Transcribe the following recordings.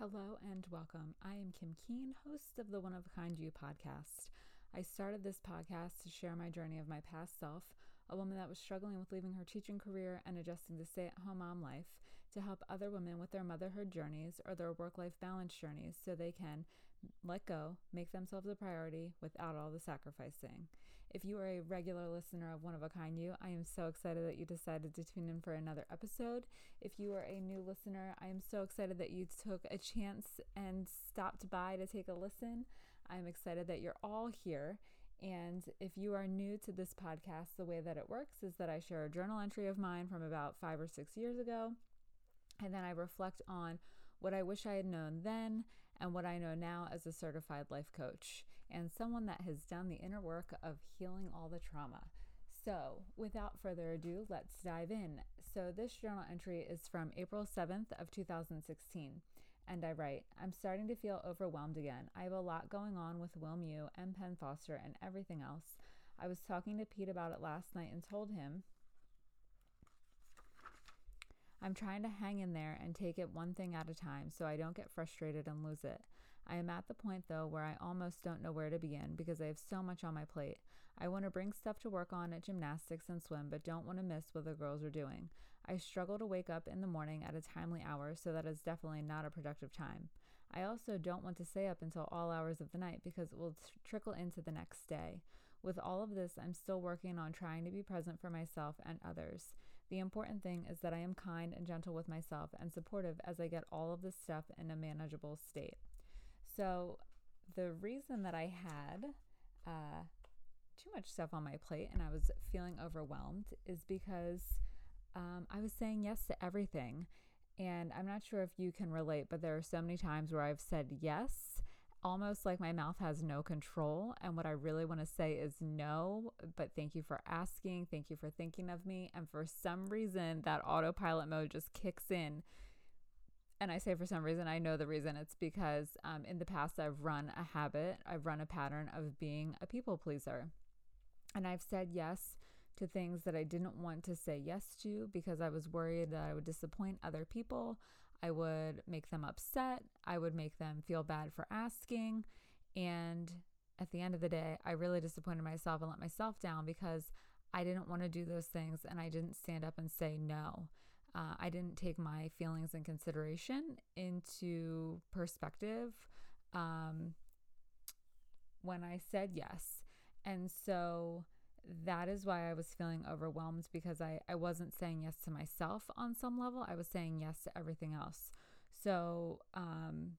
Hello and welcome. I am Kim Keen, host of the One of a Kind You podcast. I started this podcast to share my journey of my past self, a woman that was struggling with leaving her teaching career and adjusting to stay at home mom life, to help other women with their motherhood journeys or their work life balance journeys so they can let go, make themselves a priority without all the sacrificing. If you are a regular listener of One of a Kind You, I am so excited that you decided to tune in for another episode. If you are a new listener, I am so excited that you took a chance and stopped by to take a listen. I'm excited that you're all here. And if you are new to this podcast, the way that it works is that I share a journal entry of mine from about five or six years ago. And then I reflect on what I wish I had known then and what I know now as a certified life coach and someone that has done the inner work of healing all the trauma. So, without further ado, let's dive in. So, this journal entry is from April 7th of 2016, and I write, I'm starting to feel overwhelmed again. I have a lot going on with WilmU and Penn Foster and everything else. I was talking to Pete about it last night and told him I'm trying to hang in there and take it one thing at a time so I don't get frustrated and lose it. I am at the point though where I almost don't know where to begin because I have so much on my plate. I want to bring stuff to work on at gymnastics and swim, but don't want to miss what the girls are doing. I struggle to wake up in the morning at a timely hour, so that is definitely not a productive time. I also don't want to stay up until all hours of the night because it will trickle into the next day. With all of this, I'm still working on trying to be present for myself and others. The important thing is that I am kind and gentle with myself and supportive as I get all of this stuff in a manageable state. So, the reason that I had uh, too much stuff on my plate and I was feeling overwhelmed is because um, I was saying yes to everything. And I'm not sure if you can relate, but there are so many times where I've said yes, almost like my mouth has no control. And what I really want to say is no, but thank you for asking. Thank you for thinking of me. And for some reason, that autopilot mode just kicks in. And I say for some reason, I know the reason. It's because um, in the past, I've run a habit, I've run a pattern of being a people pleaser. And I've said yes to things that I didn't want to say yes to because I was worried that I would disappoint other people. I would make them upset. I would make them feel bad for asking. And at the end of the day, I really disappointed myself and let myself down because I didn't want to do those things and I didn't stand up and say no. Uh, I didn't take my feelings and consideration into perspective um, when I said yes. And so that is why I was feeling overwhelmed because I, I wasn't saying yes to myself on some level. I was saying yes to everything else. So, um,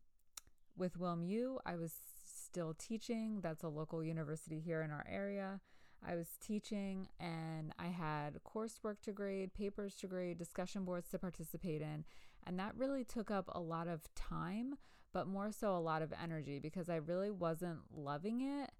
with WilmU, I was still teaching. That's a local university here in our area. I was teaching and I had coursework to grade, papers to grade, discussion boards to participate in. And that really took up a lot of time, but more so a lot of energy because I really wasn't loving it.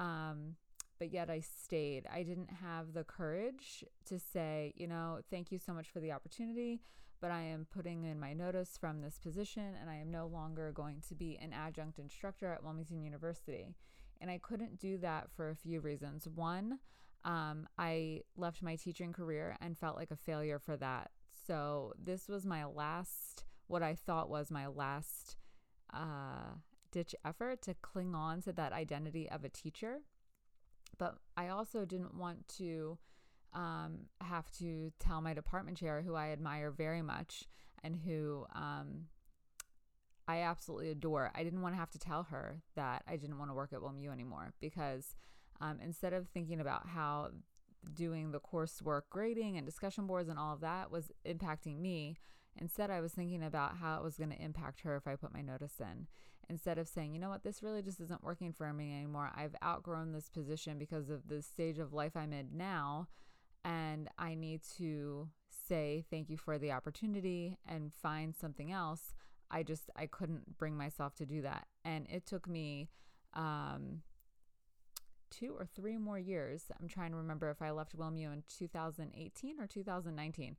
Um, but yet I stayed. I didn't have the courage to say, you know, thank you so much for the opportunity, but I am putting in my notice from this position and I am no longer going to be an adjunct instructor at Wilmington University. And I couldn't do that for a few reasons. One, um, I left my teaching career and felt like a failure for that. So this was my last, what I thought was my last uh, ditch effort to cling on to that identity of a teacher but I also didn't want to um, have to tell my department chair, who I admire very much and who um, I absolutely adore, I didn't want to have to tell her that I didn't want to work at WMU anymore because um, instead of thinking about how doing the coursework grading and discussion boards and all of that was impacting me. Instead, I was thinking about how it was going to impact her if I put my notice in. Instead of saying, you know what, this really just isn't working for me anymore. I've outgrown this position because of the stage of life I'm in now. And I need to say thank you for the opportunity and find something else. I just, I couldn't bring myself to do that. And it took me, um, two or three more years. I'm trying to remember if I left WilmU in 2018 or 2019.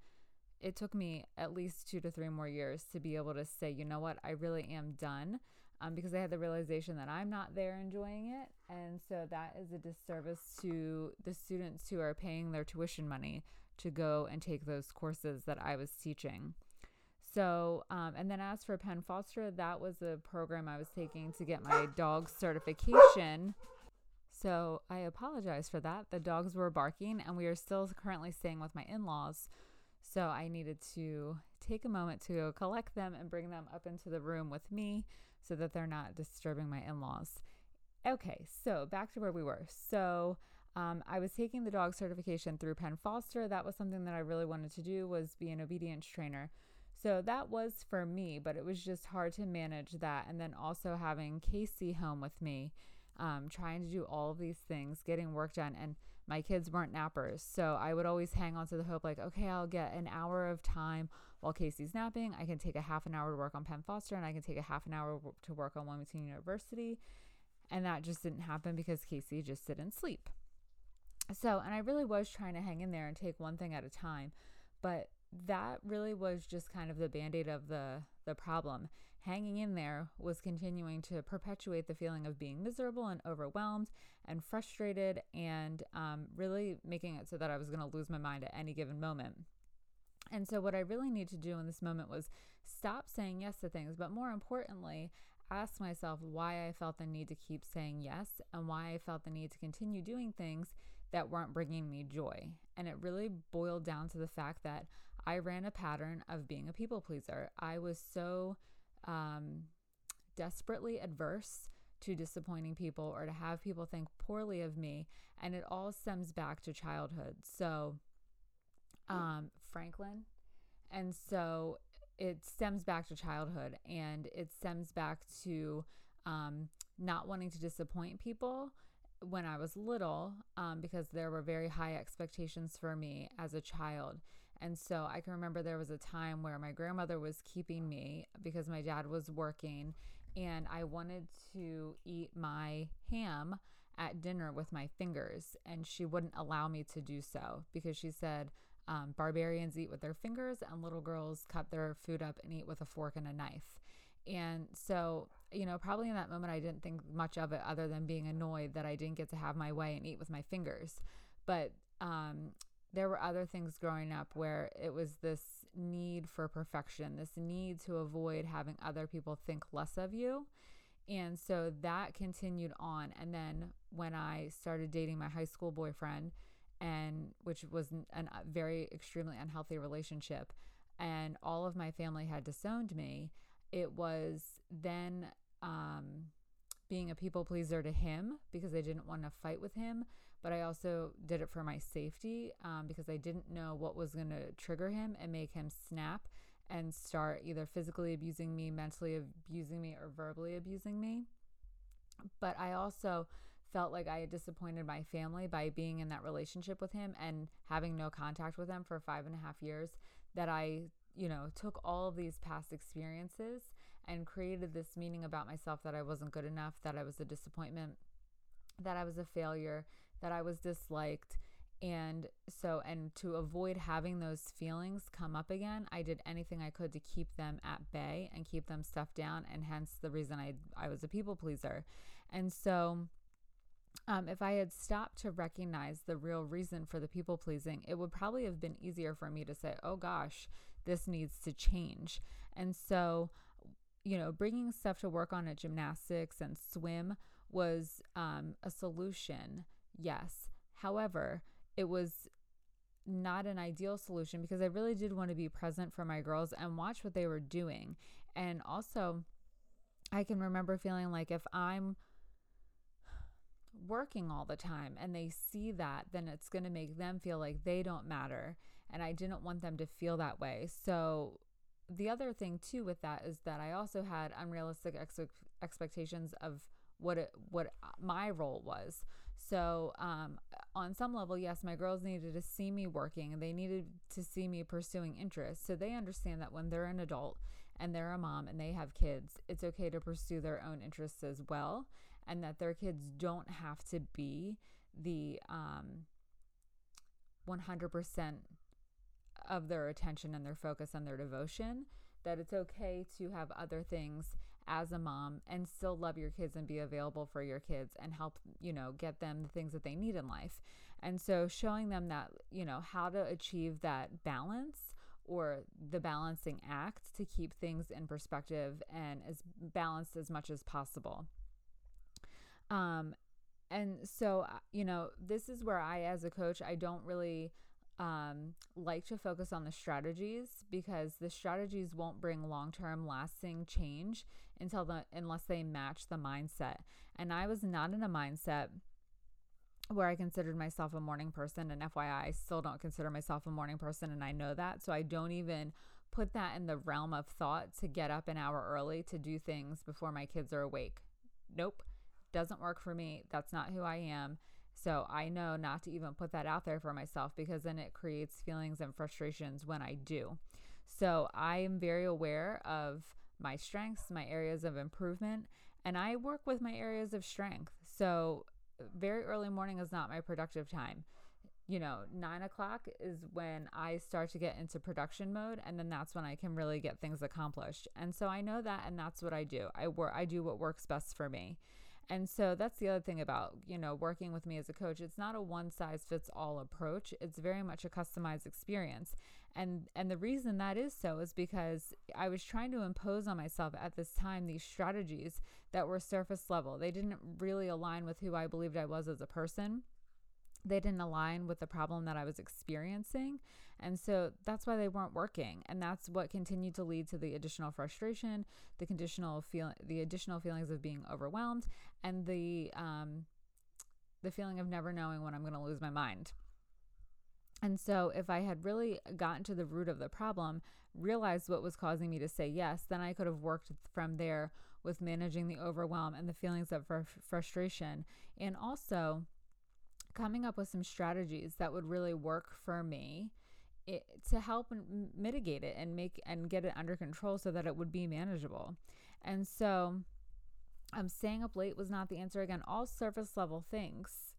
It took me at least two to three more years to be able to say, you know what, I really am done um, because I had the realization that I'm not there enjoying it. And so that is a disservice to the students who are paying their tuition money to go and take those courses that I was teaching. So, um, and then as for Penn Foster, that was a program I was taking to get my dog certification. So I apologize for that. The dogs were barking, and we are still currently staying with my in laws. So I needed to take a moment to collect them and bring them up into the room with me so that they're not disturbing my in laws. Okay, so back to where we were. So um, I was taking the dog certification through Penn Foster. That was something that I really wanted to do was be an obedience trainer. So that was for me, but it was just hard to manage that. And then also having Casey home with me, um, trying to do all of these things, getting work done. And my kids weren't nappers. So I would always hang on to the hope, like, okay, I'll get an hour of time while Casey's napping. I can take a half an hour to work on Penn Foster and I can take a half an hour to work on Wilmington University. And that just didn't happen because Casey just didn't sleep. So, and I really was trying to hang in there and take one thing at a time. But that really was just kind of the band-aid of the the problem. Hanging in there was continuing to perpetuate the feeling of being miserable and overwhelmed and frustrated and um, really making it so that i was going to lose my mind at any given moment. And so what i really need to do in this moment was stop saying yes to things but more importantly ask myself why i felt the need to keep saying yes and why i felt the need to continue doing things that weren't bringing me joy and it really boiled down to the fact that I ran a pattern of being a people pleaser. I was so um, desperately adverse to disappointing people or to have people think poorly of me. And it all stems back to childhood. So, um, Franklin. And so it stems back to childhood and it stems back to um, not wanting to disappoint people when I was little um, because there were very high expectations for me as a child. And so I can remember there was a time where my grandmother was keeping me because my dad was working and I wanted to eat my ham at dinner with my fingers and she wouldn't allow me to do so because she said um, barbarians eat with their fingers and little girls cut their food up and eat with a fork and a knife. And so, you know, probably in that moment, I didn't think much of it other than being annoyed that I didn't get to have my way and eat with my fingers. But um, there were other things growing up where it was this need for perfection, this need to avoid having other people think less of you. And so that continued on. And then when I started dating my high school boyfriend, and which was a uh, very extremely unhealthy relationship, and all of my family had disowned me, it was then um, being a people pleaser to him because I didn't want to fight with him but I also did it for my safety um, because I didn't know what was going to trigger him and make him snap and start either physically abusing me, mentally abusing me, or verbally abusing me. But I also felt like I had disappointed my family by being in that relationship with him and having no contact with him for five and a half years. That I, you know, took all of these past experiences and created this meaning about myself that I wasn't good enough, that I was a disappointment, that I was a failure, that I was disliked. And so, and to avoid having those feelings come up again, I did anything I could to keep them at bay and keep them stuffed down. And hence the reason I, I was a people pleaser. And so, um, if I had stopped to recognize the real reason for the people pleasing, it would probably have been easier for me to say, oh gosh, this needs to change. And so, you know, bringing stuff to work on at gymnastics and swim was um, a solution Yes. However, it was not an ideal solution because I really did want to be present for my girls and watch what they were doing. And also, I can remember feeling like if I'm working all the time and they see that, then it's going to make them feel like they don't matter. And I didn't want them to feel that way. So, the other thing too with that is that I also had unrealistic ex- expectations of what it, what my role was. So, um, on some level, yes, my girls needed to see me working they needed to see me pursuing interests. So they understand that when they're an adult and they're a mom and they have kids, it's okay to pursue their own interests as well. And that their kids don't have to be the um, 100% of their attention and their focus and their devotion. That it's okay to have other things as a mom and still love your kids and be available for your kids and help, you know, get them the things that they need in life. And so showing them that, you know, how to achieve that balance or the balancing act to keep things in perspective and as balanced as much as possible. Um, and so, uh, you know, this is where I, as a coach, I don't really um, like to focus on the strategies because the strategies won't bring long-term lasting change until the unless they match the mindset. And I was not in a mindset where I considered myself a morning person and FYI I still don't consider myself a morning person and I know that so I don't even put that in the realm of thought to get up an hour early to do things before my kids are awake. Nope. Doesn't work for me. That's not who I am. So I know not to even put that out there for myself because then it creates feelings and frustrations when I do. So I am very aware of my strengths, my areas of improvement, and I work with my areas of strength. So very early morning is not my productive time. You know, nine o'clock is when I start to get into production mode, and then that's when I can really get things accomplished. And so I know that, and that's what I do. I work. I do what works best for me. And so that's the other thing about, you know, working with me as a coach. It's not a one size fits all approach. It's very much a customized experience. And and the reason that is so is because I was trying to impose on myself at this time these strategies that were surface level. They didn't really align with who I believed I was as a person they didn't align with the problem that I was experiencing. And so that's why they weren't working. And that's what continued to lead to the additional frustration, the conditional feel the additional feelings of being overwhelmed, and the um the feeling of never knowing when I'm going to lose my mind. And so, if I had really gotten to the root of the problem, realized what was causing me to say yes, then I could have worked from there with managing the overwhelm and the feelings of fr- frustration. And also, coming up with some strategies that would really work for me it, to help mitigate it and make and get it under control so that it would be manageable. And so um, staying up late was not the answer. Again, all surface level things.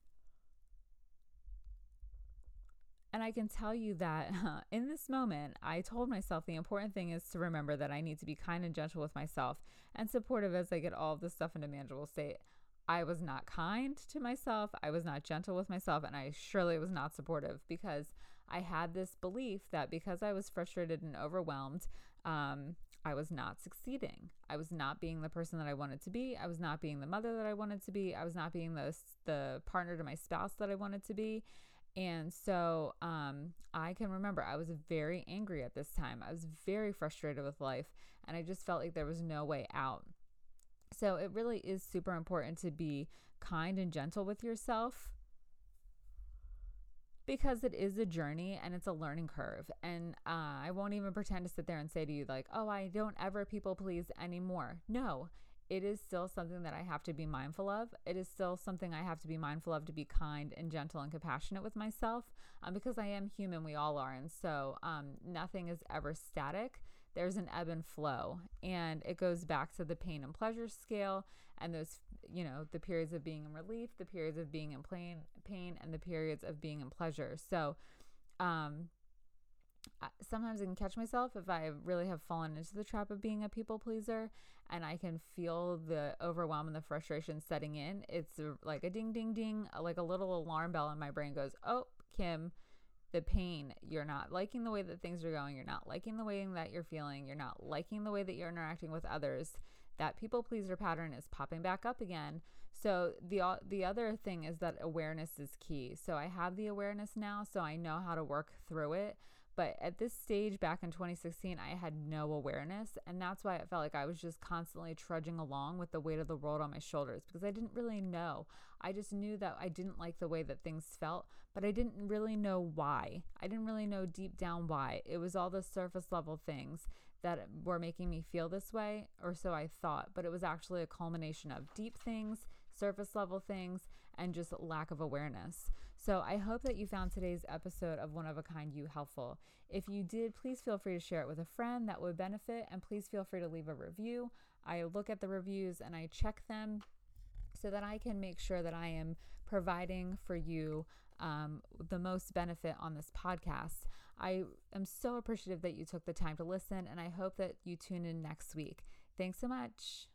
And I can tell you that in this moment, I told myself the important thing is to remember that I need to be kind and gentle with myself and supportive as I get all of this stuff into manageable state. I was not kind to myself. I was not gentle with myself. And I surely was not supportive because I had this belief that because I was frustrated and overwhelmed, um, I was not succeeding. I was not being the person that I wanted to be. I was not being the mother that I wanted to be. I was not being the, the partner to my spouse that I wanted to be. And so um, I can remember I was very angry at this time. I was very frustrated with life, and I just felt like there was no way out. So it really is super important to be kind and gentle with yourself because it is a journey and it's a learning curve. And uh, I won't even pretend to sit there and say to you, like, oh, I don't ever people please anymore. No, it is still something that I have to be mindful of. It is still something I have to be mindful of to be kind and gentle and compassionate with myself um, because I am human. We all are. And so um, nothing is ever static there's an ebb and flow and it goes back to the pain and pleasure scale and those you know the periods of being in relief the periods of being in pain pain and the periods of being in pleasure so um sometimes I can catch myself if I really have fallen into the trap of being a people pleaser and I can feel the overwhelm and the frustration setting in. It's like a ding, ding, ding, like a little alarm bell in my brain goes, Oh, Kim, the pain. You're not liking the way that things are going. You're not liking the way that you're feeling. You're not liking the way that you're interacting with others. That people pleaser pattern is popping back up again. So the the other thing is that awareness is key. So I have the awareness now, so I know how to work through it. But at this stage back in 2016, I had no awareness. And that's why it felt like I was just constantly trudging along with the weight of the world on my shoulders because I didn't really know. I just knew that I didn't like the way that things felt, but I didn't really know why. I didn't really know deep down why. It was all the surface level things that were making me feel this way, or so I thought. But it was actually a culmination of deep things, surface level things, and just lack of awareness. So I hope that you found today's episode of One of a Kind You helpful. If you did, please feel free to share it with a friend that would benefit, and please feel free to leave a review. I look at the reviews and I check them so that I can make sure that I am providing for you um, the most benefit on this podcast. I am so appreciative that you took the time to listen, and I hope that you tune in next week. Thanks so much.